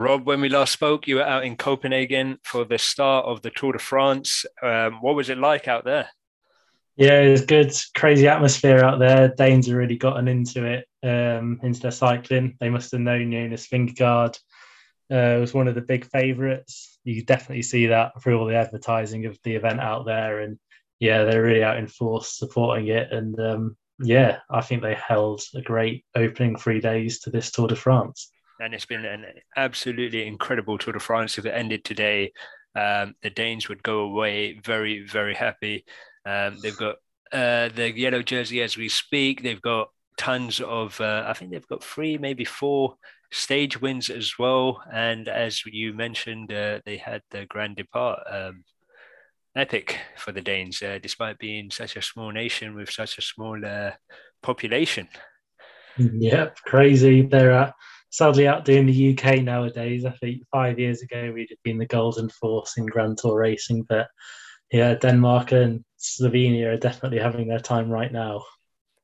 Rob, when we last spoke, you were out in Copenhagen for the start of the Tour de France. Um, what was it like out there? Yeah, it was good. Crazy atmosphere out there. Danes have really gotten into it, um, into their cycling. They must have known Jonas Vingegaard uh, was one of the big favourites. You definitely see that through all the advertising of the event out there, and yeah, they're really out in force supporting it. And um, yeah, I think they held a great opening three days to this Tour de France and it's been an absolutely incredible Tour de France. If it ended today, um, the Danes would go away very, very happy. Um, they've got uh, the yellow jersey as we speak. They've got tons of, uh, I think they've got three, maybe four stage wins as well. And as you mentioned, uh, they had the Grand Depart. Um, epic for the Danes, uh, despite being such a small nation with such a small uh, population. Yep, crazy. They're sadly outdoing the UK nowadays. I think five years ago we'd have been the golden force in Grand Tour racing, but yeah, Denmark and Slovenia are definitely having their time right now.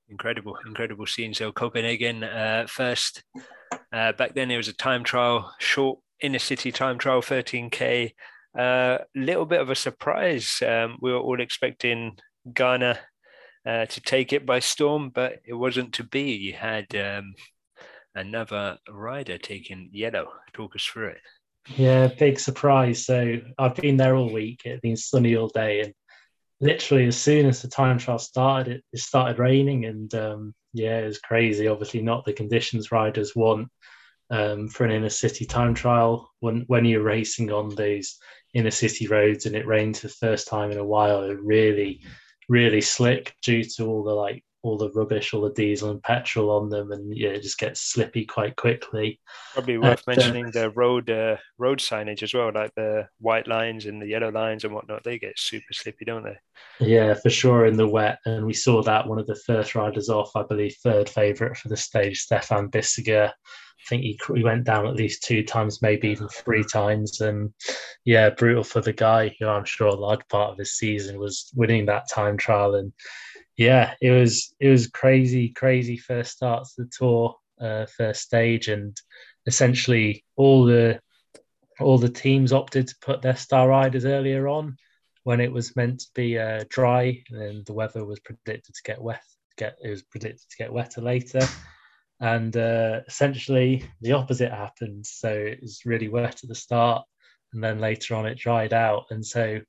Incredible, incredible scene. So Copenhagen uh, first. Uh, back then it was a time trial, short inner city time trial, 13k. A uh, little bit of a surprise. Um, we were all expecting Ganna uh, to take it by storm, but it wasn't to be. You had um, another rider taking yellow. Talk us through it. Yeah, big surprise. So I've been there all week. It's been sunny all day, and literally as soon as the time trial started, it, it started raining, and um, yeah, it was crazy. Obviously, not the conditions riders want um, for an inner city time trial. When when you're racing on those inner city roads and it rains for the first time in a while, it really, really slick due to all the like all the rubbish, all the diesel and petrol on them, and yeah, it just gets slippy quite quickly. Probably worth uh, mentioning the road uh, road signage as well, like the white lines and the yellow lines and whatnot. They get super slippy, don't they? Yeah, for sure in the wet, and we saw that one of the first riders off, I believe, third favourite for the stage, Stefan Bissegger. I think he, he went down at least two times, maybe even three times. And yeah, brutal for the guy who I'm sure a large part of his season was winning that time trial. And yeah, it was it was crazy, crazy first start to the tour, uh, first stage, and essentially all the all the teams opted to put their star riders earlier on when it was meant to be uh, dry, and the weather was predicted to get wet. Get it was predicted to get wetter later, and uh, essentially the opposite happened. So it was really wet at the start, and then later on it dried out, and so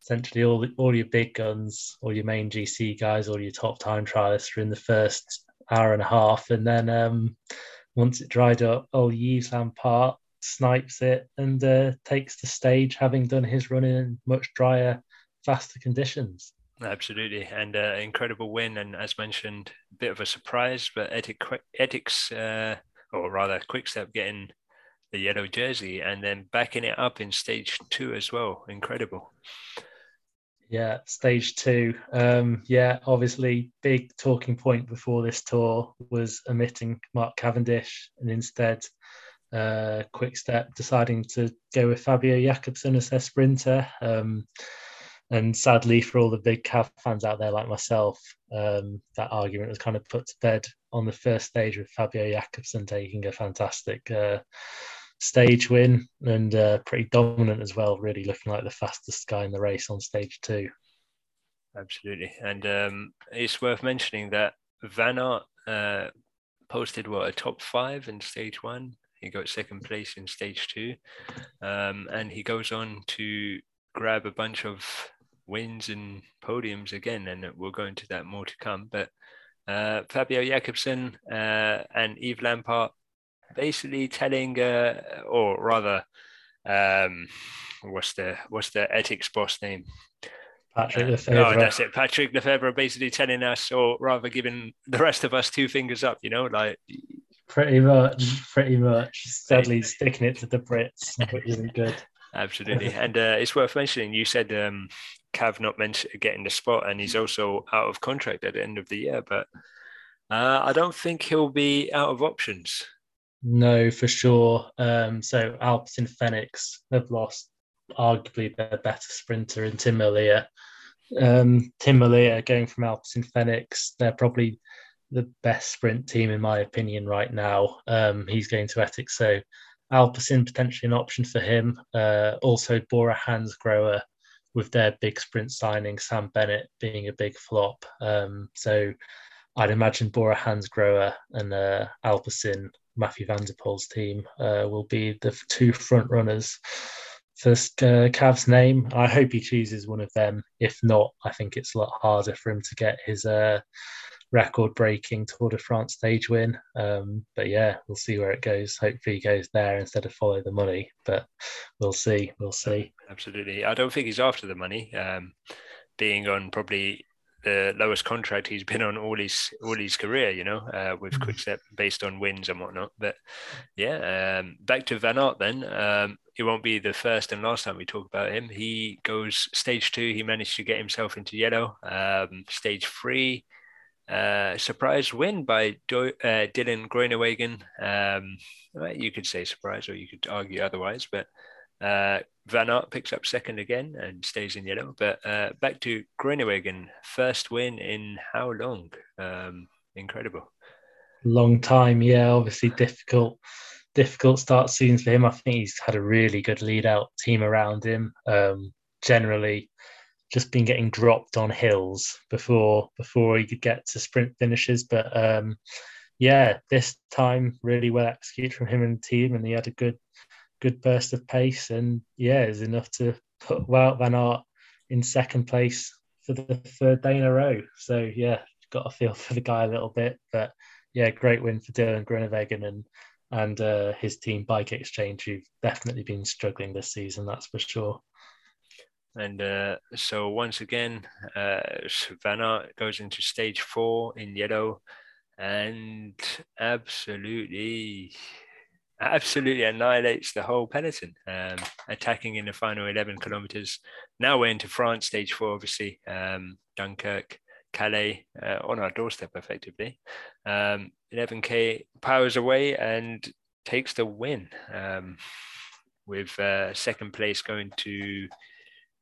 essentially all the, all your big guns, all your main GC guys, all your top time trialists are in the first hour and a half, and then um, once it dried up, old Lampaert snipes it and uh, takes the stage, having done his run in much drier, faster conditions. Absolutely, and uh, incredible win, and as mentioned, a bit of a surprise, but Etixx, uh, or rather, Quickstep getting the yellow jersey and then backing it up in stage two as well. Incredible. Yeah, stage two. Um, yeah, obviously, big talking point before this tour was omitting Mark Cavendish and instead uh, Quickstep deciding to go with Fabio Jakobsen as their sprinter. Um, and sadly, for all the big Cav fans out there like myself, um, that argument was kind of put to bed on the first stage with Fabio Jakobsen taking a fantastic uh, stage win and uh, pretty dominant as well, really looking like the fastest guy in the race on stage two. Absolutely. And um, it's worth mentioning that Van Aert uh, posted what a top five in stage one. He got second place in stage two. Um, and he goes on to grab a bunch of wins and podiums again. And we'll go into that more to come. But uh, Fabio Jakobsen uh, and Yves Lampaert basically telling, uh, or rather, um, what's the what's the Etixx boss name? Patrick uh, Lefevere. Oh, that's it. Patrick Lefevere basically telling us, or rather giving the rest of us two fingers up, you know, like. Pretty much, pretty much. Sadly, sticking it to the Brits, which isn't good. Absolutely. and uh, it's worth mentioning, you said um, Cav not getting the spot, and he's also out of contract at the end of the year, but uh, I don't think he'll be out of options. No, for sure. Um, so Alpecin Fenix have lost arguably their better sprinter in Tim Merlier. Um, Tim Merlier going from Alpecin Fenix, they're probably the best sprint team in my opinion right now. Um, he's going to Etixx, so Alpecin potentially an option for him. Uh, also, Bora Hansgrohe with their big sprint signing, Sam Bennett being a big flop. Um, so I'd imagine Bora Hansgrohe and uh, Alpecin, Mathieu van der Poel's team, uh, will be the two front runners for uh, Cav's name. I hope he chooses one of them. If not, I think it's a lot harder for him to get his uh, record breaking Tour de France stage win. Um, but yeah, we'll see where it goes. Hopefully, he goes there instead of follow the money. But we'll see. We'll see. Absolutely. I don't think he's after the money. Um, being on probably the lowest contract he's been on all his all his career, you know, uh, with mm. Quickstep based on wins and whatnot. But yeah, um, back to Van Aert then. Um, it won't be the first and last time we talk about him. He goes stage two. He managed to get himself into yellow. Um, stage three, uh, surprise win by Do- uh, Dylan Groenewegen. Um, you could say surprise, or you could argue otherwise, but uh, Van Aert picks up second again and stays in yellow. But uh, back to Groenewegen, first win in how long? Um, incredible. Long time, yeah. Obviously difficult, difficult start scenes for him. I think he's had a really good lead out team around him. Um, generally, just been getting dropped on hills before before he could get to sprint finishes. But um, yeah, this time really well executed from him and the team, and he had a good good burst of pace, and yeah, is enough to put Wout Van Aert in second place for the third day in a row. So yeah, got a feel for the guy a little bit, but yeah, great win for Dylan Groenewegen and and uh, his team Bike Exchange, who've definitely been struggling this season, that's for sure. And uh, so once again, uh, Van Aert goes into stage four in yellow and absolutely absolutely annihilates the whole peloton, um, attacking in the final 11 kilometers. Now we're into France, stage four, obviously, um, Dunkirk, Calais, uh, on our doorstep, effectively. Um, 11K powers away and takes the win, um, with uh, second place going to,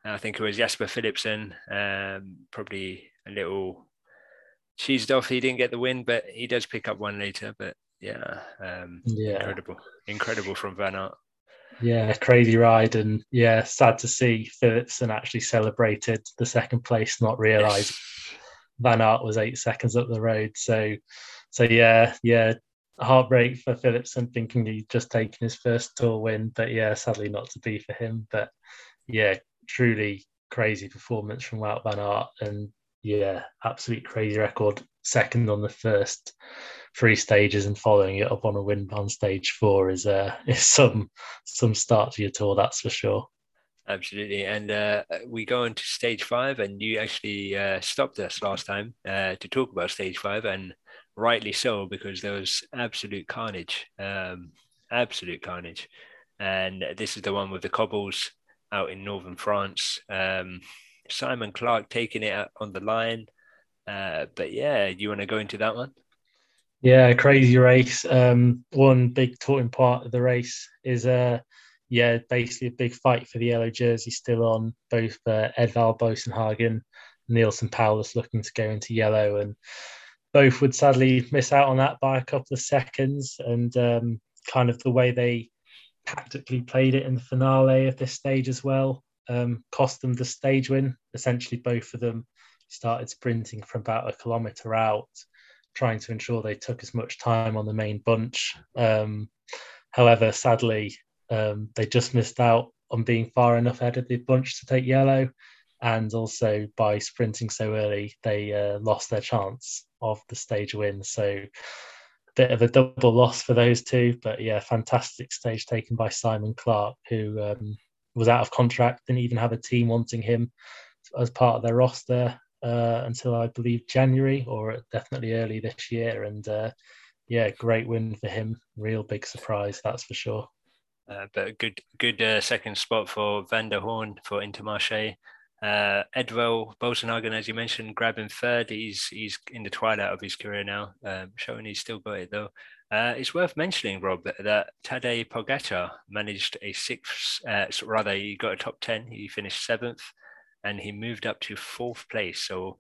I think it was Jasper Philipsen, um, probably a little cheesed off. He didn't get the win, but he does pick up one later. But yeah, um, yeah, incredible, incredible from Van Aert. Yeah, crazy ride, and yeah, sad to see Philipsen actually celebrated the second place, not realised yes. Van Aert was eight seconds up the road. So, so yeah, yeah, heartbreak for Philipsen, thinking he'd just taken his first tour win, but yeah, sadly not to be for him. But yeah, truly crazy performance from Wout Van Aert, and yeah, absolute crazy record. Second on the first three stages and following it up on a win on stage four is uh, is some some start to your tour, that's for sure. Absolutely, and uh, we go into stage five, and you actually uh, stopped us last time uh, to talk about stage five, and rightly so because there was absolute carnage, um, absolute carnage, and this is the one with the cobbles out in northern France. Um, Simon Clarke taking it on the line, uh, but yeah, do you want to go into that one? Yeah, crazy race. Um, one big talking part of the race is uh yeah, basically a big fight for the yellow jersey still on. Both uh, Edvald Boasson-Hagen, Neilson Powless looking to go into yellow, and both would sadly miss out on that by a couple of seconds. And um, kind of the way they tactically played it in the finale of this stage as well um, cost them the stage win. Essentially, both of them started sprinting from about a kilometre out trying to ensure they took as much time on the main bunch. Um, however, sadly, um, they just missed out on being far enough ahead of the bunch to take yellow. And also by sprinting so early, they uh, lost their chance of the stage win. So, a bit of a double loss for those two. But yeah, fantastic stage taken by Simon Clarke, who um, was out of contract, didn't even have a team wanting him as part of their roster uh, until I believe January or definitely early this year. And uh, yeah, great win for him. Real big surprise, that's for sure. Uh, but good, good uh, second spot for Van der for Intermarché. Uh, Boasson-Hagen, as you mentioned, grabbing third. He's he's in the twilight of his career now, um, showing he's still got it though. Uh, it's worth mentioning, Rob, that Tadej Pogacar managed a sixth, uh, rather, he got a top 10. He finished seventh and he moved up to fourth place. So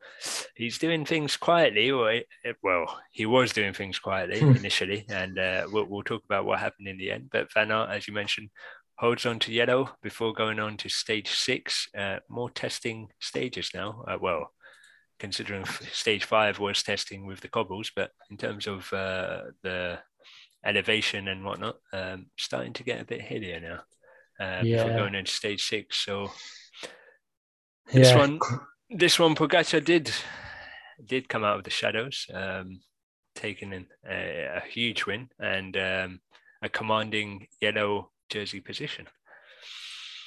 he's doing things quietly, or eh, well, he was doing things quietly hmm. initially, and uh, we'll, we'll, talk about what happened in the end. But Van Aert, as you mentioned, holds on to yellow before going on to stage six. Uh, more testing stages now. Uh, well, considering stage five was testing with the cobbles, but in terms of uh, the elevation and whatnot, um, starting to get a bit hillier now. Uh, yeah. Before going into stage six, so this yeah. one, this one, Pogacar did did come out of the shadows, um, taking in a, a, huge win and um, a commanding yellow jersey position.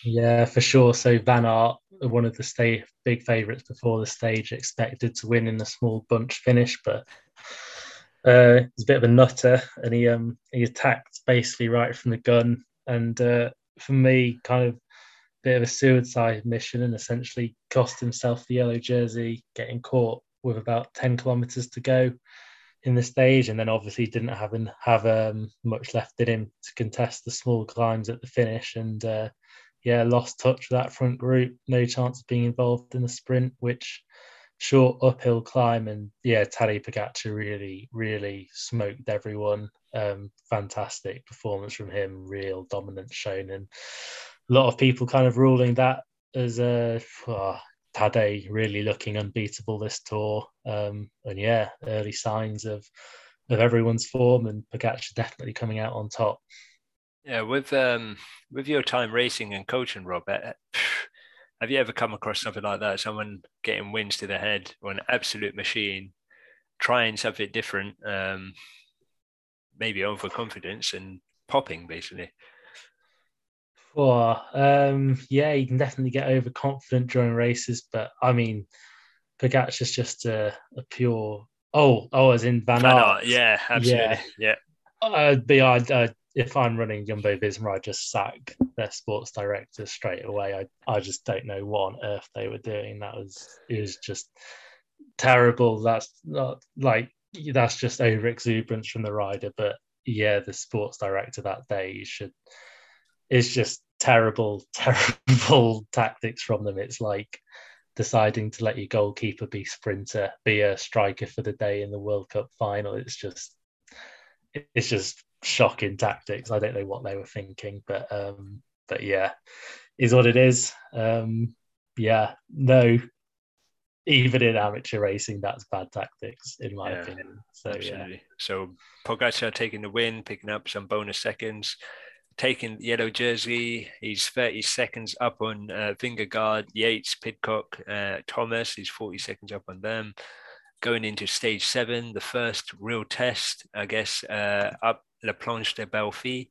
Yeah, for sure. So Van Aert, one of the stay, big favourites before the stage, expected to win in a small bunch finish, but uh, he's a bit of a nutter, and he um he attacked basically right from the gun, and uh, for me, kind of bit of a suicide mission, and essentially cost himself the yellow jersey, getting caught with about ten kilometres to go in the stage, and then obviously didn't have have um, much left in him to contest the small climbs at the finish, and uh, yeah, lost touch with that front group. No chance of being involved in the sprint, which short uphill climb, and yeah, Tadej Pogacar really, really smoked everyone. Um, fantastic performance from him, real dominance shown, and lot of people kind of ruling that as a oh, Tadej really looking unbeatable this tour. Um, and yeah, early signs of of everyone's form and Pogacar definitely coming out on top. Yeah, with um with your time racing and coaching, Rob, uh, have you ever come across something like that? Someone getting wins to the head or an absolute machine, trying something different, um, maybe overconfidence and popping basically. Well, um, yeah, you can definitely get overconfident during races, but I mean, Pogacar's just a, a pure. Oh, oh, as in Van Aert. yeah, absolutely, yeah. yeah. I'd be, I'd, I'd, if I'm running Jumbo Visma, I just sack their sports director straight away. I, I just don't know what on earth they were doing. That was, it was just terrible. That's not like that's just over exuberance from the rider. But yeah, the sports director that day should is just terrible, terrible tactics from them. It's like deciding to let your goalkeeper be sprinter, be a striker for the day in the World Cup final. It's just it's just shocking tactics. I don't know what they were thinking, but um, but yeah, is what it is. Um, yeah, no, even in amateur racing, that's bad tactics in my yeah, opinion. So absolutely. Yeah. So Pogacar taking the win, picking up some bonus seconds taking yellow jersey. He's 30 seconds up on uh, Vingegaard, Yates, Pidcock, uh, Thomas. He's 40 seconds up on them. Going into stage seven, the first real test, I guess, uh, up La Planche de Belfi.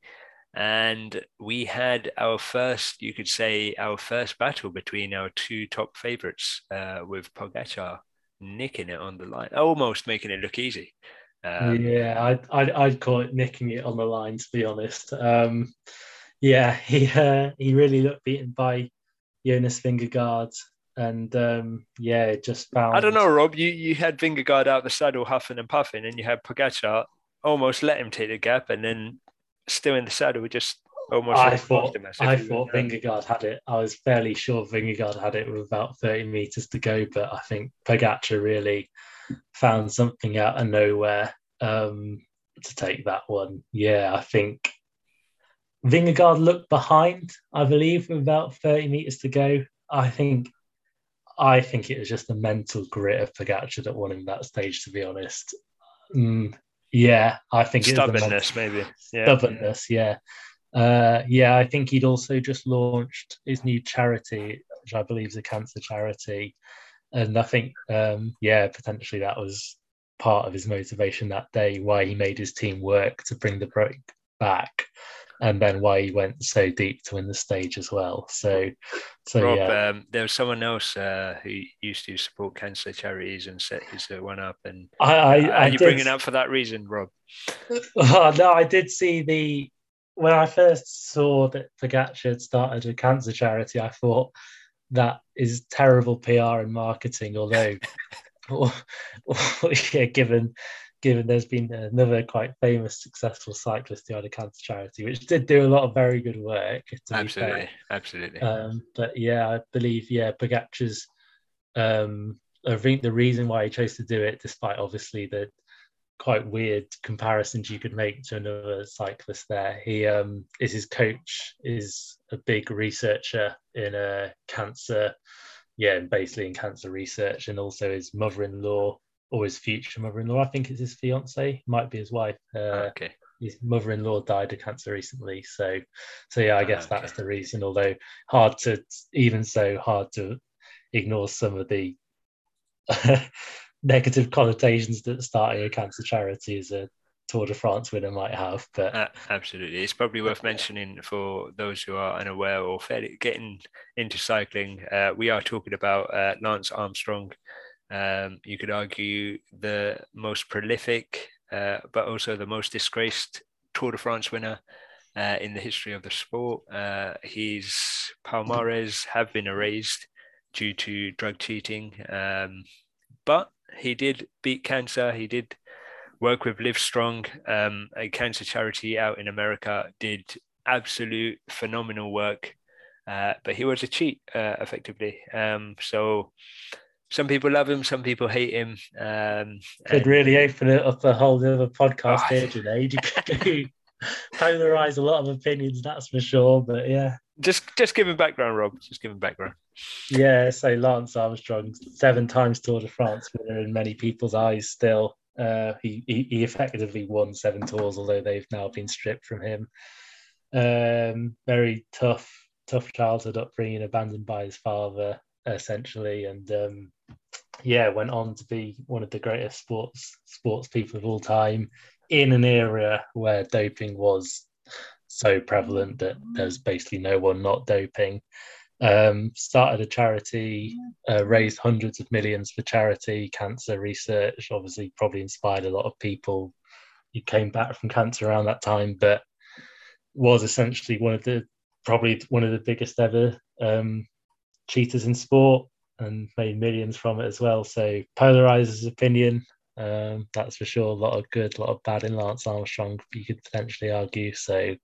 And we had our first, you could say, our first battle between our two top favorites uh, with Pogacar nicking it on the line, almost making it look easy. Um, yeah, I'd, I'd, I'd call it nicking it on the line, to be honest. Um, yeah, he uh, he really looked beaten by Jonas Vingegaard, and um, yeah, just found. I don't know, Rob. You you had Vingegaard out the saddle huffing and puffing, and you had Pogacar almost let him take the gap, and then still in the saddle, we just almost. I thought I thought Vingegaard had it. I was fairly sure Vingegaard had it with about thirty meters to go, but I think Pogacar really found something out of nowhere um, to take that one. Yeah, I think Vingegaard looked behind, I believe, with about 30 meters to go. I think I think it was just the mental grit of Pogacar that won him that stage, to be honest. Mm, yeah, I think stubbornness, maybe. Yeah. Stubbornness, yeah. Uh, yeah, I think he'd also just launched his new charity, which I believe is a cancer charity and I think, um, yeah, potentially that was part of his motivation that day, why he made his team work to bring the break back, and then why he went so deep to win the stage as well. So, so Rob, yeah. Um, there was someone else uh, who used to support cancer charities and set his uh, one up, and I, I, uh, are you did... bringing up for that reason, Rob? oh, no, I did see the when I first saw that Pogacar had started a cancer charity. I thought that is terrible PR and marketing. Although, or, or, yeah, given given there's been another quite famous, successful cyclist who had a cancer charity, which did do a lot of very good work. absolutely, absolutely. Um, but yeah, I believe yeah, Pogacar's. Um, I think the reason why he chose to do it, despite obviously the quite weird comparisons you could make to another cyclist there. He um, is his coach is a big researcher in uh, cancer, yeah, basically in cancer research, and also his mother-in-law or his future mother-in-law. I think it's his fiance, might be his wife. Uh, okay. His mother-in-law died of cancer recently, so so yeah, I guess Ah, okay. that's the reason. Although hard to even so hard to ignore some of the negative connotations that starting a cancer charity as a Tour de France winner might have. But Uh, absolutely. It's probably worth mentioning for those who are unaware or fairly getting into cycling. Uh, we are talking about uh, Lance Armstrong. Um, you could argue the most prolific, uh, but also the most disgraced Tour de France winner uh, in the history of the sport. Uh, his palmares have been erased due to drug cheating, um, but he did beat cancer. He did work with Live Strong, um, a cancer charity out in America, did absolute phenomenal work. Uh, but he was a cheat, uh, effectively. Um, so some people love him, some people hate him. Um, could and- really open it up a whole other podcast Oh, here, Junaid. You could polarize a lot of opinions, that's for sure. But yeah. Just just give him background, Rob. Just give him background. Yeah, so Lance Armstrong, seven times Tour de France winner in many people's eyes still. Uh, he, he he effectively won seven tours, although they've now been stripped from him. Um, very tough, tough childhood upbringing, abandoned by his father, essentially, and um, yeah, went on to be one of the greatest sports sports people of all time in an era where doping was so prevalent that there's basically no one not doping um, started a charity, uh, raised hundreds of millions for charity, cancer research. Obviously, probably inspired a lot of people who came back from cancer around that time, but was essentially one of the probably one of the biggest ever um, cheaters in sport and made millions from it as well. So polarizes opinion. Um, that's for sure. A lot of good, a lot of bad in Lance Armstrong. You could potentially argue. So,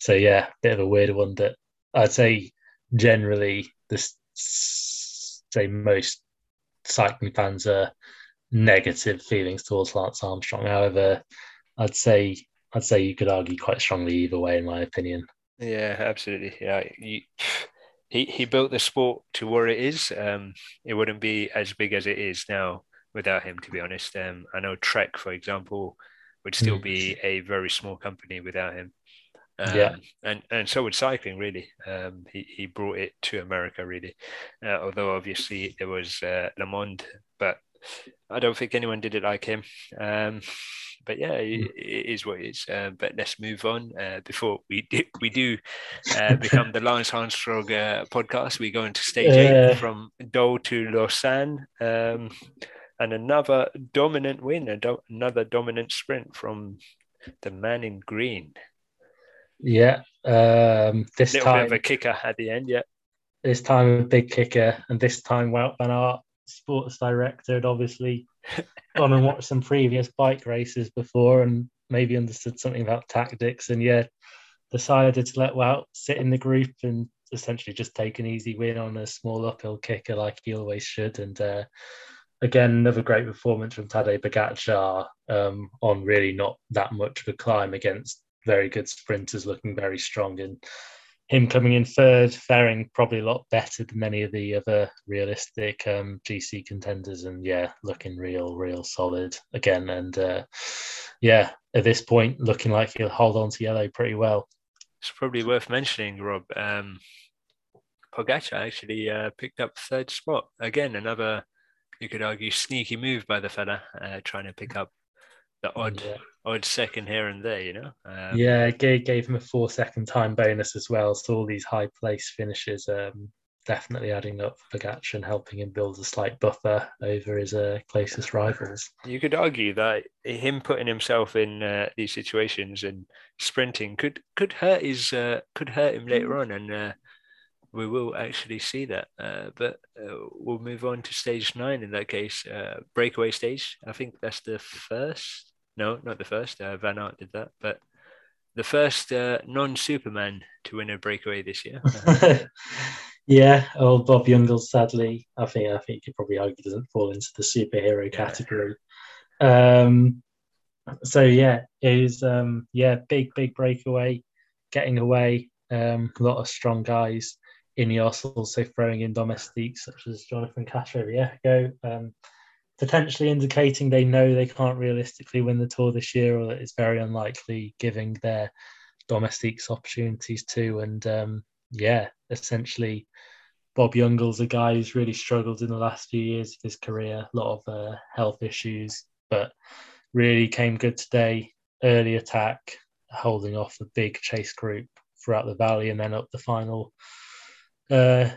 so yeah, bit of a weird one that I'd say generally this say most cycling fans are negative feelings towards Lance Armstrong. However, I'd say I'd say you could argue quite strongly either way, in my opinion. Yeah, absolutely. Yeah, you, he he built the sport to where it is. Um, it wouldn't be as big as it is now without him. To be honest, um, I know Trek, for example, would still Mm. be a very small company without him. Um, Yeah. and and so would cycling. Really, um, he he brought it to America. Really, uh, although obviously there was uh, LeMond, but I don't think anyone did it like him. Um, but yeah, it, it is what it is. Uh, but let's move on uh, before we do, we do uh, become the Lance Armstrong uh, podcast. We go into stage eight from Dole to Lausanne, um, and another dominant win, a do- another dominant sprint from the man in green. Yeah, um, this Little bit time of a kicker at the end, yeah. this time a big kicker, and this time Wout van Aert, sports director, had obviously gone and watched some previous bike races before and maybe understood something about tactics, and yeah, decided to let Wout sit in the group and essentially just take an easy win on a small uphill kicker like he always should. And uh, again, another great performance from Tadej Pogacar um, on really not that much of a climb against very good sprinters, looking very strong and him coming in third, faring probably a lot better than many of the other realistic um, GC contenders, and yeah, looking real, real solid again. And uh, yeah, at this point, looking like he'll hold on to yellow pretty well. It's probably worth mentioning, Rob. Um, Pogacar actually uh, picked up third spot again. Another, you could argue, sneaky move by the fella, uh, trying to pick up the odd, Yeah. odd second here and there. You know. Um, yeah, gave, gave him a four second time bonus as well. So all these high place finishes um, definitely adding up for Pogacar and helping him build a slight buffer over his uh, closest rivals. You could argue that him putting himself in uh, these situations and sprinting could could hurt his uh, could hurt him later on, and uh, we will actually see that. Uh, but uh, we'll move on to stage nine in that case, uh, breakaway stage. I think that's the first. No, not the first. Uh, Van Aert did that, but the first uh, non-Superman to win a breakaway this year. yeah, old Bob Jungels. Sadly, I think I think you could probably argue doesn't fall into the superhero category. Um, so yeah, it was um, yeah big big breakaway, getting away. Um, a lot of strong guys. Ineos also throwing in domestiques such as Jonathan Castroviejo, um, potentially indicating they know they can't realistically win the tour this year, or that it's very unlikely, giving their domestiques opportunities too. And um, yeah, essentially, Bob Jungels, a guy who's really struggled in the last few years of his career, a lot of uh, health issues, but really came good today. Early attack, holding off a big chase group throughout the valley, and then up the final. Uh,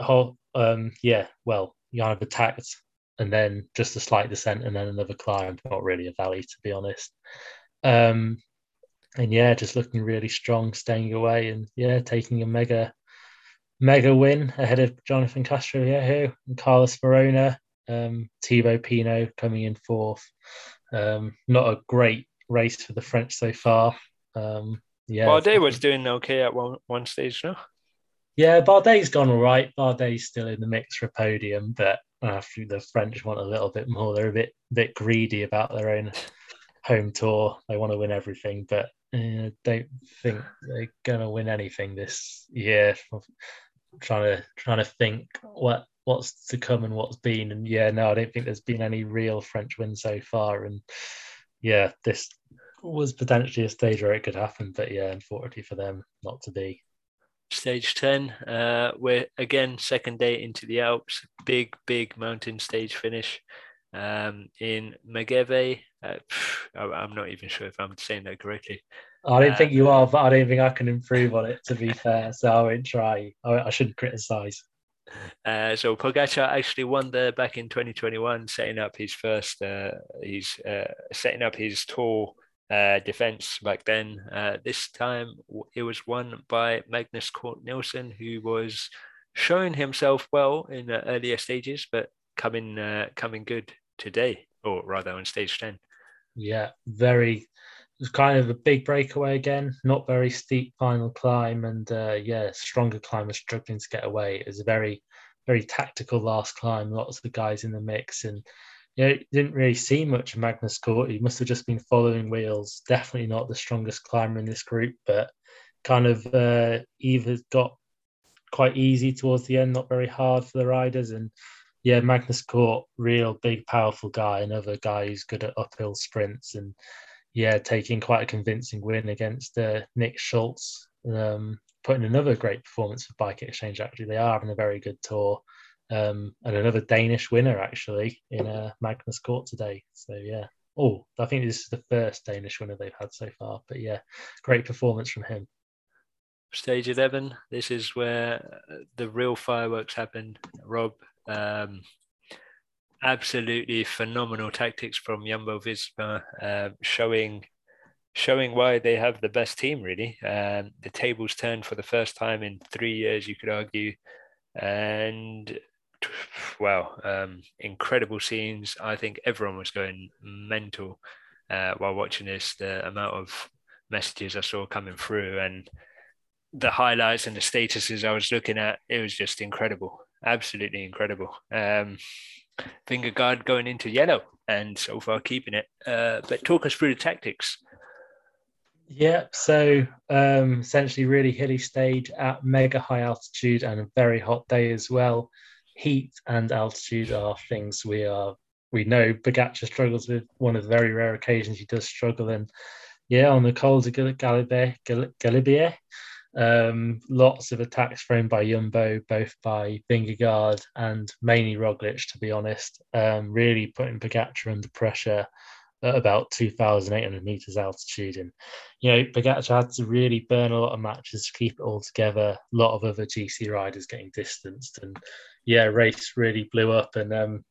whole, um, yeah, well, you kind of attacked, and then just a slight descent, and then another climb. Not really a valley, to be honest. Um, and yeah, just looking really strong, staying away, and yeah, taking a mega, mega win ahead of Jonathan Castroviejo and Carlos Verona. Um, Thibaut Pinot coming in fourth. Um, not a great race for the French so far. Um, yeah, Bardet was doing okay at one one stage, no? Yeah, Bardet's gone all right. Bardet's still in the mix for a podium, but uh, the French want a little bit more. They're a bit bit greedy about their own home tour. They want to win everything, but uh, don't think they're gonna win anything this year. trying to trying to think what what's to come and what's been. And yeah, no, I don't think there's been any real French win so far. And yeah, this was potentially a stage where it could happen, but yeah, unfortunately for them, not to be. Stage 10, uh, we're again second day into the Alps, big, big mountain stage finish um, in Megève. Uh, I'm not even sure if I'm saying that correctly. I don't uh, think you are, but I don't think I can improve on it, to be fair. So I won't try. I, I shouldn't criticize. Uh, so Pogacar actually won there back in 2021, setting up his first, uh, he's uh, setting up his tour uh, defense back then. Uh, this time it was won by Magnus Cort Nielsen, who was showing himself well in the earlier stages, but coming uh, coming good today, or rather on stage 10. Yeah, very was kind of a big breakaway again. Not very steep final climb, and uh, yeah, stronger climbers struggling to get away. It was a very, very tactical last climb. Lots of the guys in the mix, and you know, didn't really see much of Magnus Cort. He must have just been following wheels. Definitely not the strongest climber in this group, but kind of uh, either got quite easy towards the end, not very hard for the riders, and yeah, Magnus Cort, real big, powerful guy. Another guy who's good at uphill sprints and yeah, taking quite a convincing win against uh, Nick Schultz, um, putting another great performance for Bike Exchange. Actually, they are having a very good tour, um, and another Danish winner actually in uh, Magnus Cort today. So yeah, oh, I think this is the first Danish winner they've had so far. But yeah, great performance from him. Stage eleven. This is where the real fireworks happen. Rob, um, absolutely phenomenal tactics from Jumbo Visma, uh, showing showing why they have the best team. Really, um, the tables turned for the first time in three years, you could argue, and wow, um, incredible scenes. I think everyone was going mental uh, while watching this. The amount of messages I saw coming through and the highlights and the statuses I was looking at, it was just incredible, absolutely incredible. Um, guard going into yellow and so far keeping it. Uh, but talk us through the tactics. Yeah, so um, essentially, really hilly stage at mega high altitude and a very hot day as well. Heat and altitude are things we are we know Pogacar struggles with. One of the very rare occasions he does struggle, and yeah, on the Col de Galibier, Galibier um, lots of attacks thrown by Jumbo, both by Vingegaard and mainly Roglic, to be honest. Um, really putting Pogacar under pressure at about 2,800 meters altitude. And, you know, Pogacar had to really burn a lot of matches to keep it all together. A lot of other GC riders getting distanced. And, yeah, race really blew up. And um,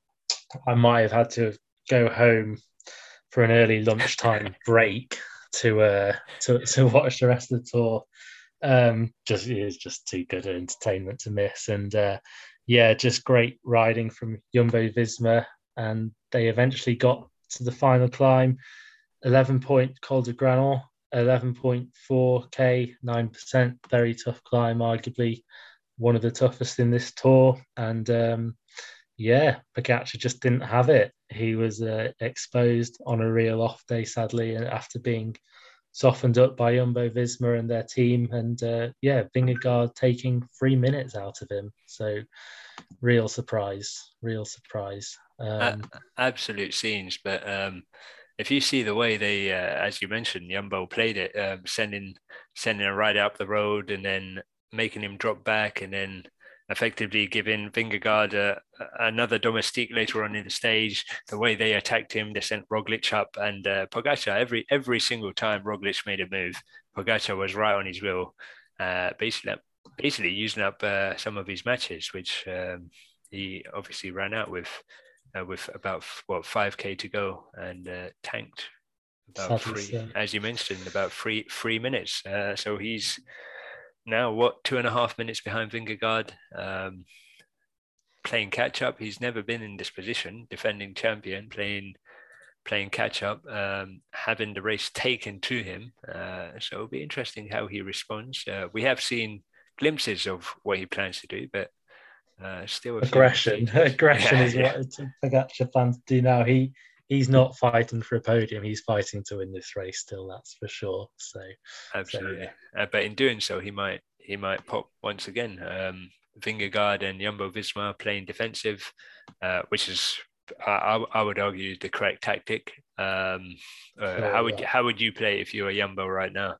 I might have had to go home for an early lunchtime break to uh, to, to watch the rest of the tour Um, just it is just too good an entertainment to miss, and uh, yeah, just great riding from Jumbo Visma, and they eventually got to the final climb, eleven point Col de Granon, eleven point four k, nine percent, very tough climb, arguably one of the toughest in this tour, and um, yeah, Pogacar just didn't have it. He was uh, exposed on a real off day, sadly, after being softened up by Jumbo Visma and their team. And uh, yeah, Vingegaard taking three minutes out of him. So real surprise, real surprise. Um, uh, absolute scenes. But um, if you see the way they, uh, as you mentioned, Jumbo played it, um, sending sending a ride up the road and then making him drop back and then effectively giving Vingegaard a, another domestique later on in the stage. The way they attacked him, they sent Roglic up, and uh, Pogacar every every single time Roglic made a move, Pogacar was right on his wheel, uh, basically basically using up uh, some of his matches, which um, he obviously ran out with uh, with about what five k to go and uh, tanked about three, as you mentioned, about three three minutes. Uh, so he's now what two and a half minutes behind Vingegaard, um, playing catch up. He's never been in this position, defending champion, playing playing catch up, um, having the race taken to him. Uh, so it'll be interesting how he responds. Uh, we have seen glimpses of what he plans to do, but uh, still aggression. aggression yeah, is yeah. what Pogacar plans to do now. He he's not fighting for a podium. He's fighting to win this race still. That's for sure. So absolutely. So, yeah. uh, but in doing so, he might he might pop once again. Um, Vingegaard and Jumbo Visma playing defensive, uh, which is I, I, would argue the correct tactic. Um, uh, how would you, how would you play if you were Jumbo right now?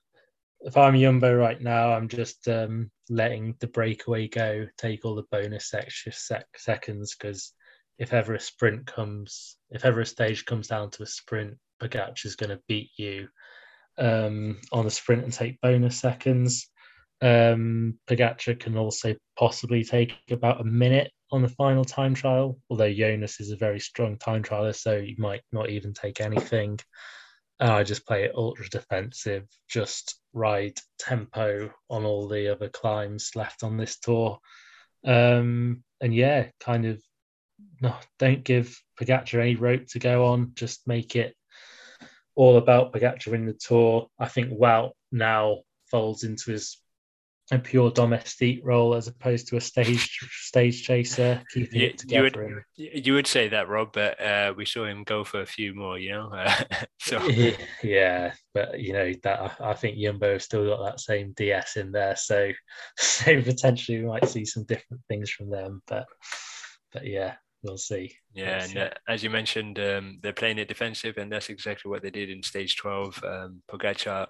If I'm Yumbo right now, I'm just um, letting the breakaway go, take all the bonus extra sec- seconds because if ever a sprint comes, if ever a stage comes down to a sprint, Pogacar is going to beat you um, on the sprint and take bonus seconds. Um, Pogacar can also possibly take about a minute on the final time trial, although Jonas is a very strong time trialer, so you might not even take anything. And I just play it ultra defensive, just ride tempo on all the other climbs left on this tour. Um, and yeah, kind of no, don't give Pogacar any rope to go on. Just make it all about Pogacar in the tour. I think Wout now folds into his a pure domestique role as opposed to a stage stage chaser, keeping you, it together. You would, you would say that, Rob, but uh, we saw him go for a few more, you know. so yeah, but you know that I, I think Yumbo have still got that same DS in there, so so potentially we might see some different things from them. But but yeah, we'll see. Yeah, we'll see. and uh, as you mentioned, um, they're playing it defensive, and that's exactly what they did in stage 12. Um, Pogacar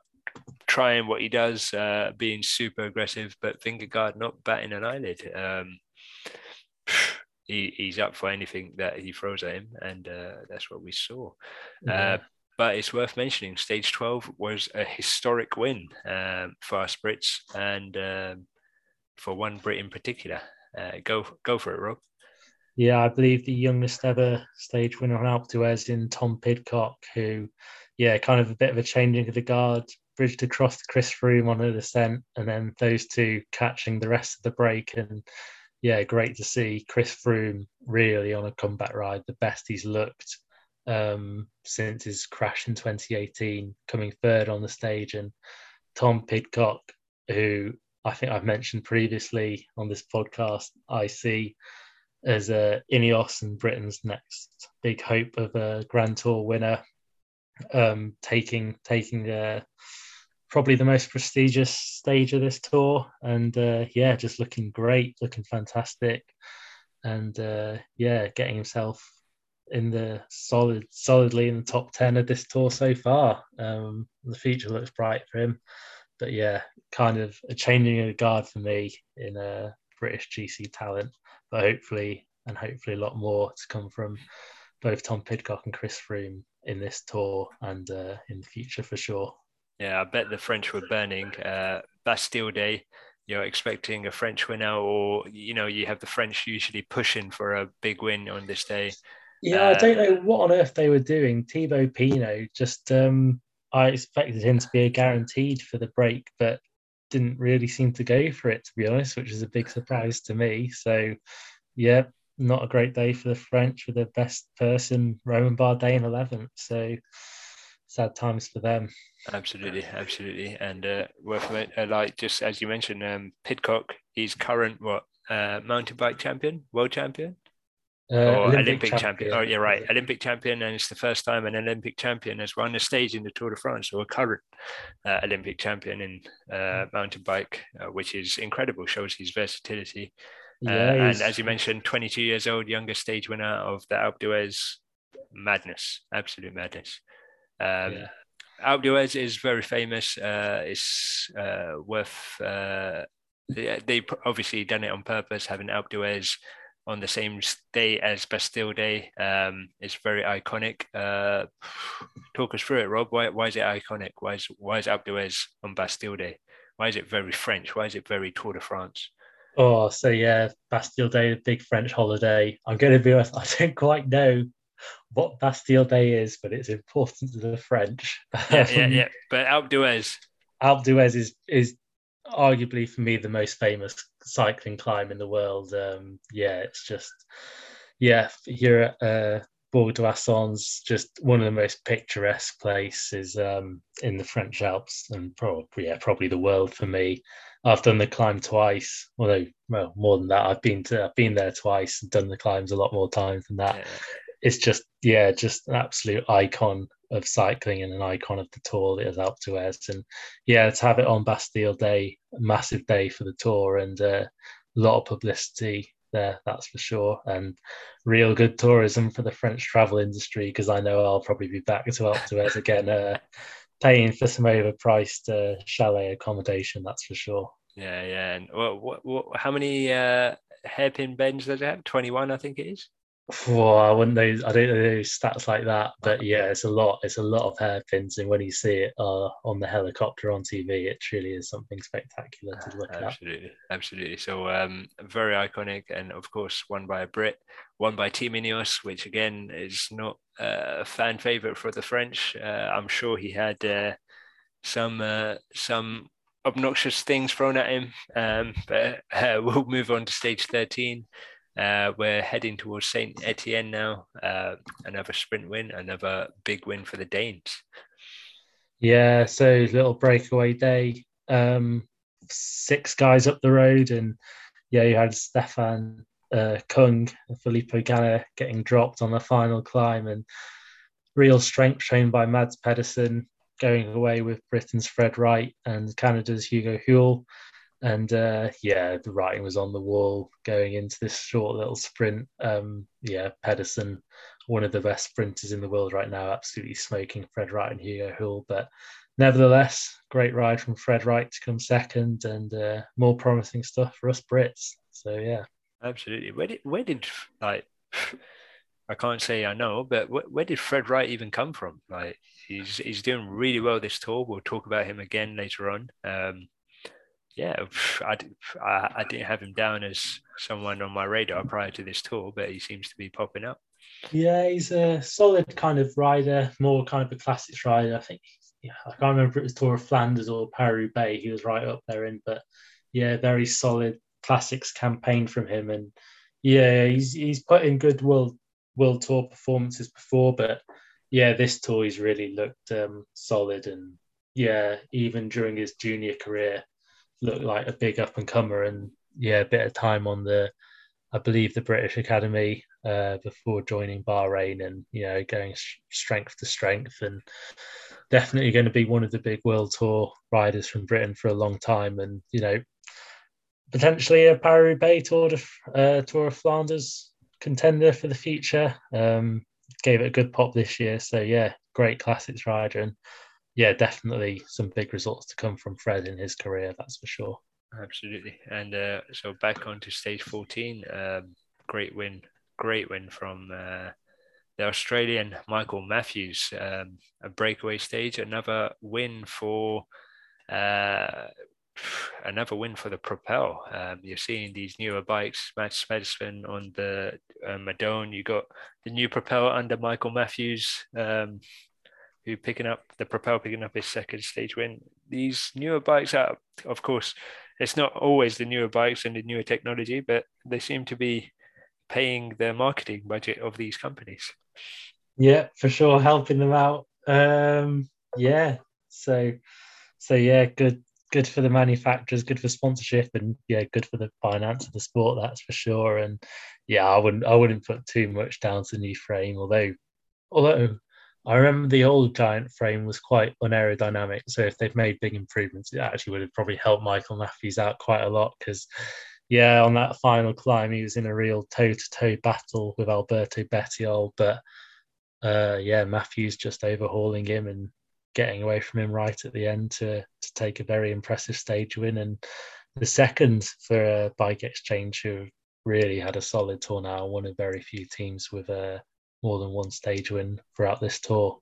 trying what he does, uh, being super aggressive, but Vingegaard not batting an eyelid. Um, he, he's up for anything that he throws at him, and uh, that's what we saw. Yeah. Uh, but it's worth mentioning, stage 12 was a historic win um, for our Brits and um, for one Brit in particular. Uh, go go for it, Rob. Yeah, I believe the youngest ever stage winner on Alpe d'Huez in Tom Pidcock, who, yeah, kind of a bit of a changing of the guard, bridged across Chris Froome on a descent, and then those two catching the rest of the break. And yeah, great to see Chris Froome really on a comeback ride, the best he's looked um, since his crash in 2018, coming third on the stage. And Tom Pidcock, who I think I've mentioned previously on this podcast, I see as a Ineos and Britain's next big hope of a Grand Tour winner, um, taking taking uh, probably the most prestigious stage of this tour, and uh, yeah, just looking great, looking fantastic, and uh, yeah, getting himself in the solid solidly in the top ten of this tour so far. Um, the future looks bright for him, but yeah, kind of a changing of guard for me in a British GC talent but hopefully, and hopefully a lot more to come from both Tom Pidcock and Chris Froome in this tour and uh, in the future for sure. Yeah, I bet the French were burning. Uh, Bastille Day, you're expecting a French winner, or you know, you have the French usually pushing for a big win on this day. Yeah, uh, I don't know what on earth they were doing. Thibaut Pinot just um, I expected him to be a guaranteed for the break, but didn't really seem to go for it, to be honest, which is a big surprise to me. So, yeah, not a great day for the French with the best person, Romain Bardet, in 11th. So, sad times for them. Absolutely, absolutely, and uh, worth uh, like just as you mentioned, um, Pidcock, he's current what uh, mountain bike champion, world champion, Uh, or Olympic, champion. Oh, you're right, Olympic champion, and it's the first time an Olympic champion has won a stage in the Tour de France, or a current uh, Olympic champion in uh, mountain bike, uh, which is incredible. Shows his versatility. Uh, Yeah, and as you mentioned, 22 years old, youngest stage winner of the Alpe d'Huez. Madness, absolute madness. Um, Yeah. D'Huez is very famous. Uh, it's uh, worth. Uh, they, they obviously done it on purpose, having d'Huez on the same day as Bastille Day. Um, it's very iconic. Uh, talk us through it, Rob. Why, why is it iconic? Why is why is Alpe on Bastille Day? Why is it very French? Why is it very Tour de France? Oh, so yeah, Bastille Day, big French holiday. I'm going to be honest, I don't quite know what Bastille Day is, but it's important to the French. Yeah, yeah, Um, yeah. But Alpe d'Huez, Alpe d'Huez is is arguably for me the most famous cycling climb in the world. Um, yeah, it's just yeah, here at uh, Bourg d'Oisans, just one of the most picturesque places um, in the French Alps, and probably yeah, probably the world for me. I've done the climb twice, although well more than that. I've been to I've been there twice and done the climbs a lot more times than that yeah, it's just yeah, just an absolute icon of cycling and an icon of the tour that is Alpe d'Huez. And yeah, to have it on Bastille Day, massive day for the tour and uh, a lot of publicity there, that's for sure. And real good tourism for the French travel industry because I know I'll probably be back to Alpe d'Huez again, uh, paying for some overpriced uh, chalet accommodation, that's for sure. yeah, yeah. And what, what, what, how many uh, hairpin bends does it have? 21, I think it is. Well, I wouldn't know. I don't know stats like that, but yeah, it's a lot. It's a lot of hairpins, and when you see it uh, on the helicopter on TV, it truly is something spectacular to look at. Absolutely, absolutely. So um, very iconic, and of course, won by a Brit, won by Team Ineos, which again is not a fan favorite for the French. Uh, I'm sure he had uh, some uh, some obnoxious things thrown at him, um, but uh, we'll move on to stage 13. Uh, we're heading towards Saint Etienne now. Uh, another sprint win, another big win for the Danes. Yeah, so little breakaway day. Um, six guys up the road, and yeah, you had Stefan uh, Kung Filippo Ganna getting dropped on the final climb, and real strength shown by Mads Pedersen going away with Britain's Fred Wright and Canada's Hugo Houle. And uh, yeah, the writing was on the wall going into this short little sprint. Um, yeah, Pedersen, one of the best sprinters in the world right now, absolutely smoking Fred Wright and Hugo Houle. But nevertheless, great ride from Fred Wright to come second, and uh, more promising stuff for us Brits. So yeah, Absolutely. Where did where did like I can't say I know, but where, where did Fred Wright even come from? Like he's he's doing really well this tour. We'll talk about him again later on. Um, yeah, I, I I didn't have him down as someone on my radar prior to this tour, but he seems to be popping up. yeah, he's a solid kind of rider, more kind of a classics rider. I think. Yeah, I can't remember if it was Tour of Flanders or Paris Bay. He was right up there in, but yeah, very solid classics campaign from him, and yeah, he's he's put in good world world tour performances before, but yeah, this tour he's really looked um, solid, and yeah, even during his junior career, looked like a big up and comer, and yeah, a bit of time on the, I believe the British Academy uh, before joining Bahrain, and you know going strength to strength, and definitely going to be one of the big world tour riders from Britain for a long time, and you know potentially a Paris-Roubaix Tour de, uh, Tour of Flanders contender for the future. Um, gave it a good pop this year, so yeah, great classics rider, and yeah, definitely some big results to come from Fred in his career, that's for sure. Absolutely. And uh, so back onto stage 14. Um, great win. Great win from uh, the Australian Michael Matthews. Um, a breakaway stage. Another win for. Uh, another win for the Propel. Um, you're seeing these newer bikes, Mads Pedersen on the uh, Madone. You got the new Propel under Michael Matthews. Um, who picking up the Propel picking up his second stage win. These newer bikes are, of course, it's not always the newer bikes and the newer technology, but they seem to be paying the marketing budget of these companies. Yeah, for sure, helping them out. Um, yeah, so so yeah, good good for the manufacturers, good for sponsorship, and yeah, good for the finance of the sport. That's for sure. And yeah, I wouldn't I wouldn't put too much down to the new frame, although although I remember the old giant frame was quite unaerodynamic. So if they've made big improvements, it actually would have probably helped Michael Matthews out quite a lot because yeah, on that final climb, he was in a real toe to toe battle with Alberto Bettiol. But uh, yeah, Matthews just overhauling him and getting away from him right at the end to, to take a very impressive stage win. And the second for a Bike Exchange, who really had a solid tour now, one of very few teams with a more than one stage win throughout this tour.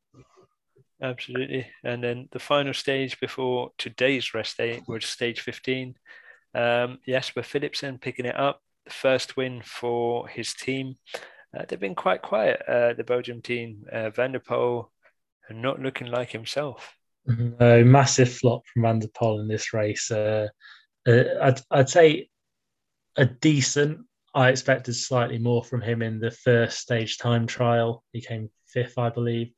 Absolutely. And then the final stage before today's rest day was stage 15. Um, Jasper Philipsen picking it up, the first win for his team. Uh, they've been quite quiet, uh, the Belgium team. Uh, Van der Poel not looking like himself. No, massive flop from Van der Poel in this race. Uh, uh, I'd, I'd say a decent I expected slightly more from him in the first stage time trial. He came fifth, I believe.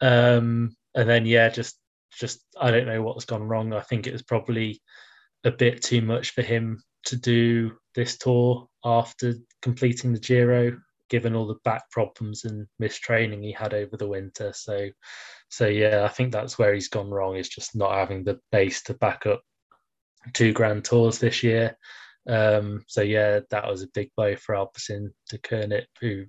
Um, and then yeah, just just I don't know what's gone wrong. I think it was probably a bit too much for him to do this tour after completing the Giro, given all the back problems and mistraining he had over the winter. So so yeah, I think that's where he's gone wrong is just not having the base to back up two grand tours this year. Um, so yeah, that was a big blow for Alpecin de Königsegg, who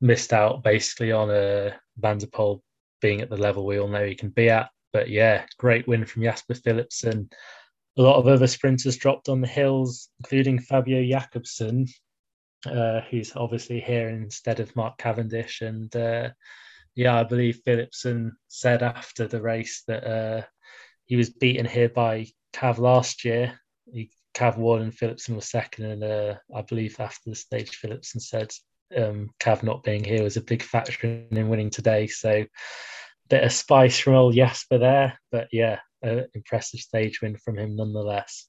missed out basically on a Van der Poel being at the level we all know he can be at. But yeah, great win from Jasper Philipsen. A lot of other sprinters dropped on the hills, including Fabio Jakobsen, uh, who's obviously here instead of Mark Cavendish. And uh, yeah, I believe Philipsen said after the race that uh, he was beaten here by Cav last year. He Cav won and Philipsen was second. And uh, I believe after the stage, Philipsen said um, Cav not being here was a big factor in winning today. So a bit of spice from old Jasper there, but yeah, impressive stage win from him nonetheless.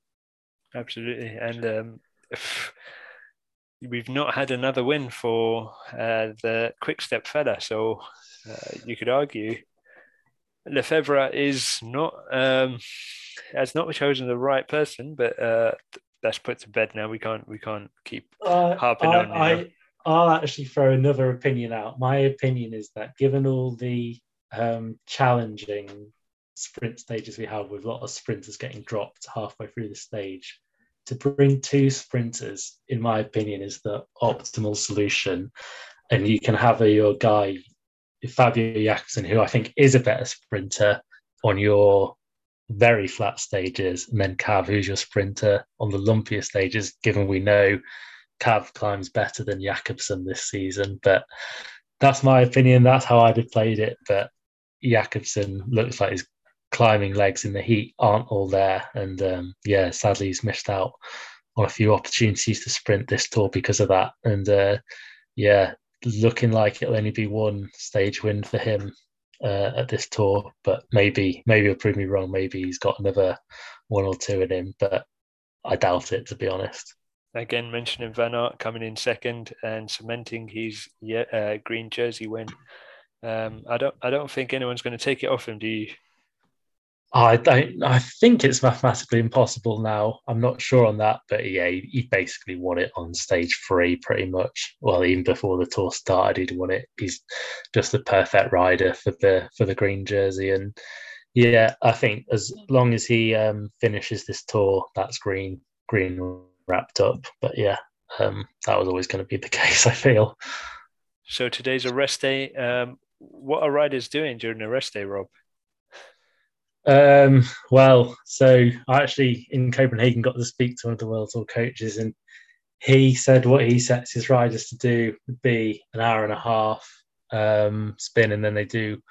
Absolutely, and um, we've not had another win for uh, the Quick Step fella, so uh, you could argue Lefevere is not um, has not chosen the right person, but uh, that's put to bed now. We can't we can't keep uh, harping I, on. I, I'll actually throw another opinion out. My opinion is that given all the um, challenging sprint stages we have with a lot of sprinters getting dropped halfway through the stage, to bring two sprinters, in my opinion, is the optimal solution. And you can have a, your guy, Fabio Jakobsen, who I think is a better sprinter, on your very flat stages, and then Cav, who's your sprinter on the lumpier stages, given we know Cav climbs better than Jakobsen this season. But that's my opinion. That's how I'd have played it. But Jakobsen looks like his climbing legs in the heat aren't all there. And um, yeah, sadly, he's missed out on a few opportunities to sprint this tour because of that. And uh, yeah, looking like it'll only be one stage win for him uh, at this tour, but maybe maybe he'll prove me wrong. Maybe he's got another one or two in him, but I doubt it to be honest. Again, mentioning Van Aert coming in second and cementing his uh, green jersey win. Um, I don't I don't think anyone's going to take it off him. Do you? I don't. I think it's mathematically impossible now. I'm not sure on that, but yeah, he, he, basically won it on stage three, pretty much. Well, even before the tour started, he'd won it. He's just the perfect rider for the for the green jersey, and yeah, I think as long as he um, finishes this tour, that's green green wrapped up. But yeah, um, that was always going to be the case. I feel. So today's a rest day. Um, what are riders doing during the rest day, Rob? Um, well, so I actually in Copenhagen got to speak to one of the World Tour coaches, and he said what he sets his riders to do would be an hour and a half um, spin, and then they do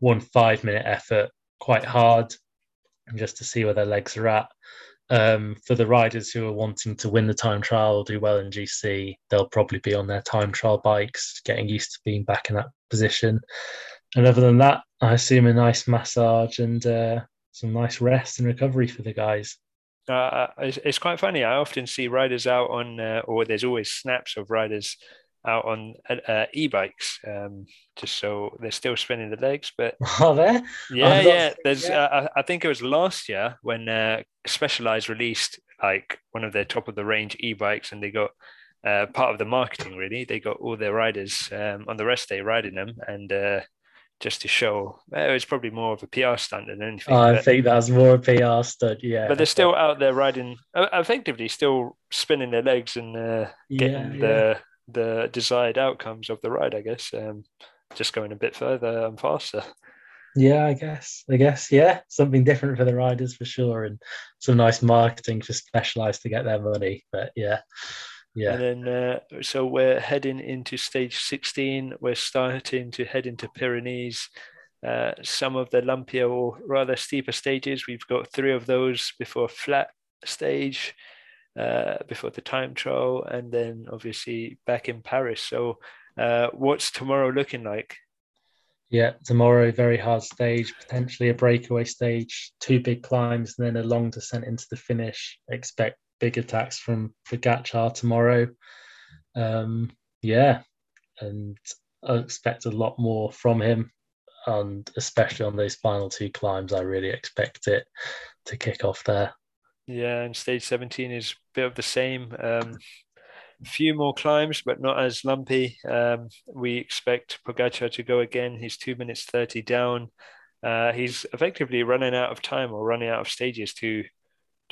one five minute effort quite hard just to see where their legs are at. Um, for the riders who are wanting to win the time trial or do well in GC, they'll probably be on their time trial bikes, getting used to being back in that position. And other than that, I assume a nice massage and uh, some nice rest and recovery for the guys. Uh, it's, it's, quite funny. I often see riders out on, uh, or there's always snaps of riders out on uh, e-bikes, um, just so they're still spinning the legs. But are there? Yeah, yeah. There's. Uh, I think it was last year when uh, Specialized released like one of their top of the range e-bikes, and they got uh, part of the marketing. Really, they got all their riders um, on the rest day riding them, and uh, just to show. It was probably more of a PR stunt than anything. I but, think that's more a PR stunt, yeah. But they're still out there riding, uh, effectively still spinning their legs and uh, getting yeah, the the desired outcomes of the ride. I guess um, just going a bit further and faster. Yeah, I guess. I guess, yeah, something different for the riders for sure, and some nice marketing for Specialized to get their money. But yeah, yeah. And then, uh, so we're heading into stage 16. We're starting to head into Pyrenees. Uh, some of the lumpier or rather steeper stages, we've got three of those before flat stage, uh, before the time trial, and then obviously back in Paris. So, uh, what's tomorrow looking like? Yeah, tomorrow, very hard stage, potentially a breakaway stage, two big climbs, and then a long descent into the finish. Expect big attacks from Pogacar tomorrow. Um, yeah, and I expect a lot more from him, and especially on those final two climbs, I really expect it to kick off there. Yeah, and stage 17 is a bit of the same. Um, few more climbs, but not as lumpy. Um, we expect Pogacar to go again. He's two minutes 30 down. Uh, he's effectively running out of time or running out of stages to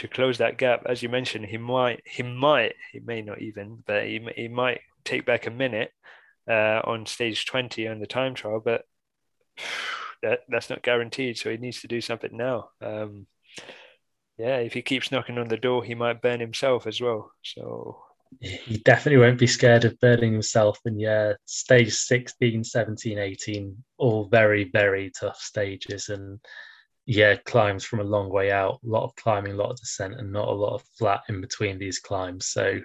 to close that gap. As you mentioned, he might, he might, he may not even, but he, he might take back a minute uh, on stage 20 on the time trial, but that, that's not guaranteed. So he needs to do something now. Um, yeah, if he keeps knocking on the door, he might burn himself as well. So he definitely won't be scared of burning himself. And yeah, stage 16, 17, 18, all very, very tough stages. And yeah, climbs from a long way out, a lot of climbing, a lot of descent, and not a lot of flat in between these climbs. So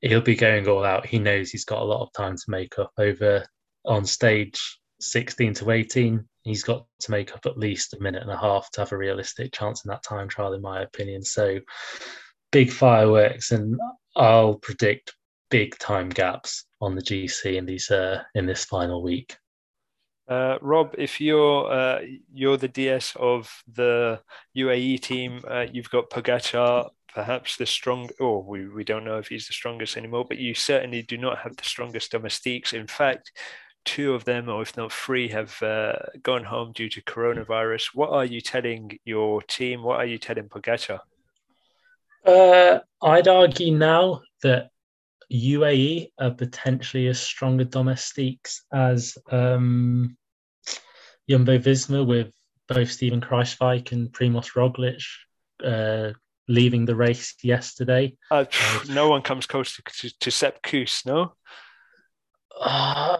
he'll be going all out. He knows he's got a lot of time to make up over on stage 16 to 18. He's got to make up at least a minute and a half to have a realistic chance in that time trial, in my opinion. So big fireworks, and I'll predict big time gaps on the GC in these uh, in this final week. Uh, Rob, if you're uh, you're the DS of the UAE team, uh, you've got Pogacar, perhaps the strong. Or we, we don't know if he's the strongest anymore, but you certainly do not have the strongest domestiques. In fact, two of them, or if not three, have uh, gone home due to coronavirus. What are you telling your team? What are you telling Pogacar? Uh, I'd argue now that UAE are potentially as strong a domestiques as um, Jumbo Visma with both Steven Kruijswijk and Primoz Roglic uh, leaving the race yesterday. Uh, no one comes close to, to, to Sepp Kuss, no? Uh,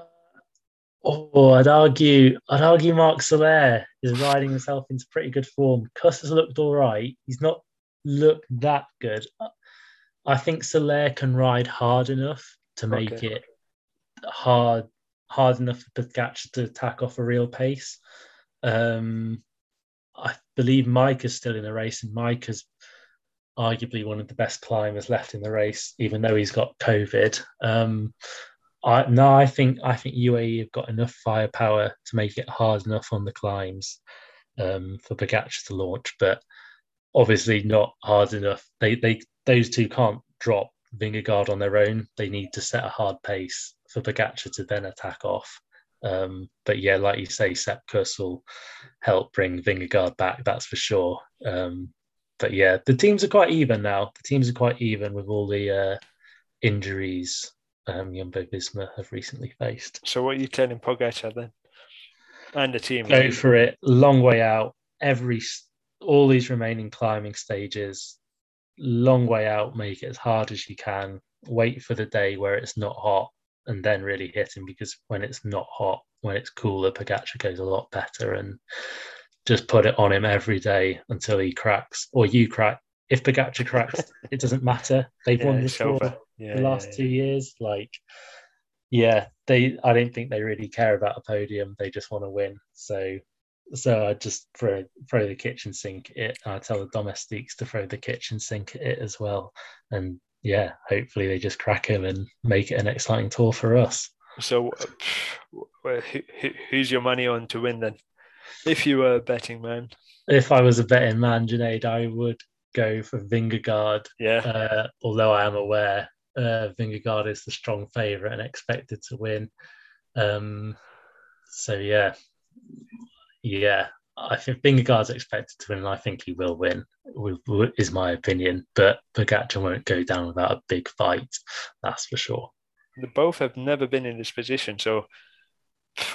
oh, I'd argue, I'd argue Marc Soler is riding himself into pretty good form. Kuss has looked all right. He's not looked that good. I think Soler can ride hard enough to make okay. it hard hard enough for Pogacar to attack off a real pace. Um, I believe Majka is still in the race, and Majka is arguably one of the best climbers left in the race, even though he's got COVID. Um, I, no, I think I think UAE have got enough firepower to make it hard enough on the climbs um, for Pogacar to launch, but obviously not hard enough. They they those two can't drop Vingegaard on their own. They need to set a hard pace for Pogacar to then attack off. Um, but yeah, like you say, Sepp Kuss will help bring Vingegaard back, that's for sure. Um, but yeah, the teams are quite even now. The teams are quite even with all the uh, injuries um, Jumbo Visma have recently faced. So what are you telling Pogacar then? And the team? Go for it. Long way out. Every all these remaining climbing stages, long way out. Make it as hard as you can. Wait for the day where it's not hot and then really hit him because when it's not hot, when it's cooler, Pogacar goes a lot better and just put it on him every day until he cracks or you crack. If Pogacar cracks, it doesn't matter. They've yeah, won this for yeah, the last yeah, two years. Like, yeah, they I don't think they really care about a podium. They just want to win. So so I just throw throw the kitchen sink at it. I tell the domestiques to throw the kitchen sink at it as well. And yeah, hopefully they just crack him and make it an exciting tour for us. So, uh, who's your money on to win then? If you were a betting man, if I was a betting man, Junaid, I would go for Vingegaard. Yeah. Uh, although I am aware uh, Vingegaard is the strong favourite and expected to win. Um, so yeah, yeah, I think Vingegaard's expected to win, and I think he will win. Is my opinion, but Pogacar won't go down without a big fight. That's for sure. They both have never been in this position, so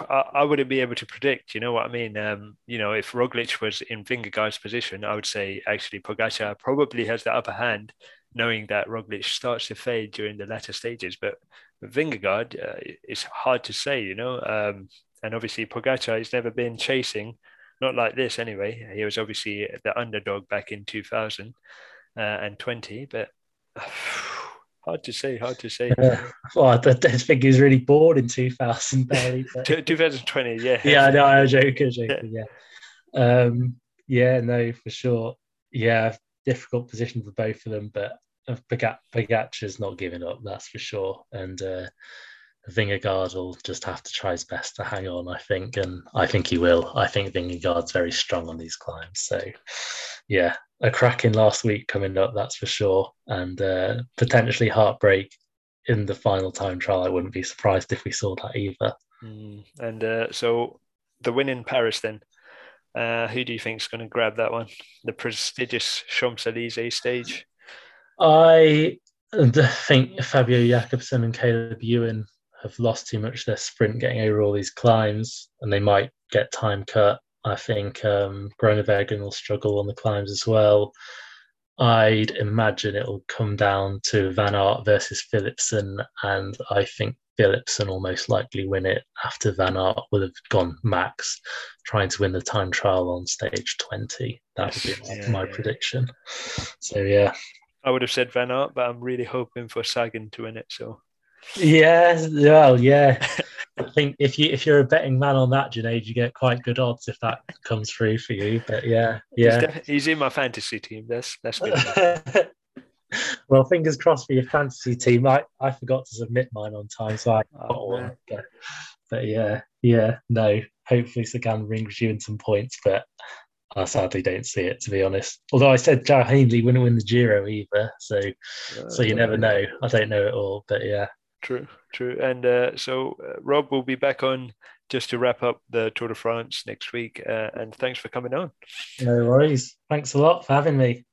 I, I, wouldn't be able to predict. You know what I mean? Um, you know, if Roglic was in Vingegaard's position, I would say actually Pogacar probably has the upper hand, knowing that Roglic starts to fade during the latter stages. But Vingegaard, uh, it's hard to say. You know, um, and obviously Pogacar has never been chasing, not like this anyway. He was obviously the underdog back in 2020, uh, but. hard to say. Hard to say. Uh, well, I, think he was really bored in 2000, barely. But... 2020, yeah. Yeah, no, I'm joking, joking, yeah. Yeah. Um, yeah, no, for sure. Yeah, difficult position for both of them, but Pogacar's not giving up, that's for sure. And uh, Vingegaard will just have to try his best to hang on, I think, and I think he will. I think Vingegaard's very strong on these climbs. So, yeah, a cracking last week coming up, that's for sure, and uh, potentially heartbreak in the final time trial. I wouldn't be surprised if we saw that either. Mm. And uh, so, the win in Paris, then, uh, who do you think is going to grab that one? The prestigious Champs Elysees stage. I think Fabio Jakobsen and Caleb Ewan have lost too much their sprint getting over all these climbs, and they might get time cut. I think um, Groenewegen will struggle on the climbs as well. I'd imagine it'll come down to Van Aert versus Philipsen, and I think Philipsen will most likely win it after Van Aert will have gone max, trying to win the time trial on stage 20. That would be yeah, my yeah. prediction. So, yeah. I would have said Van Aert, but I'm really hoping for Sagan to win it. So yeah, well, yeah. I think if you if you're a betting man on that, Junaid, you get quite good odds if that comes through for you. But yeah, yeah, he's, he's in my fantasy team. That's that's good. well, fingers crossed for your fantasy team. I, I forgot to submit mine on time, so I oh, but, but yeah, yeah, no. Hopefully, Sagan brings you in some points, but I sadly don't see it to be honest. Although I said Jai Hindley wouldn't win the Giro either, so uh, so you never know. I don't know it all, but yeah. True, true. And uh, so uh, Rob will be back on just to wrap up the Tour de France next week. Uh, and thanks for coming on. No worries. Thanks a lot for having me.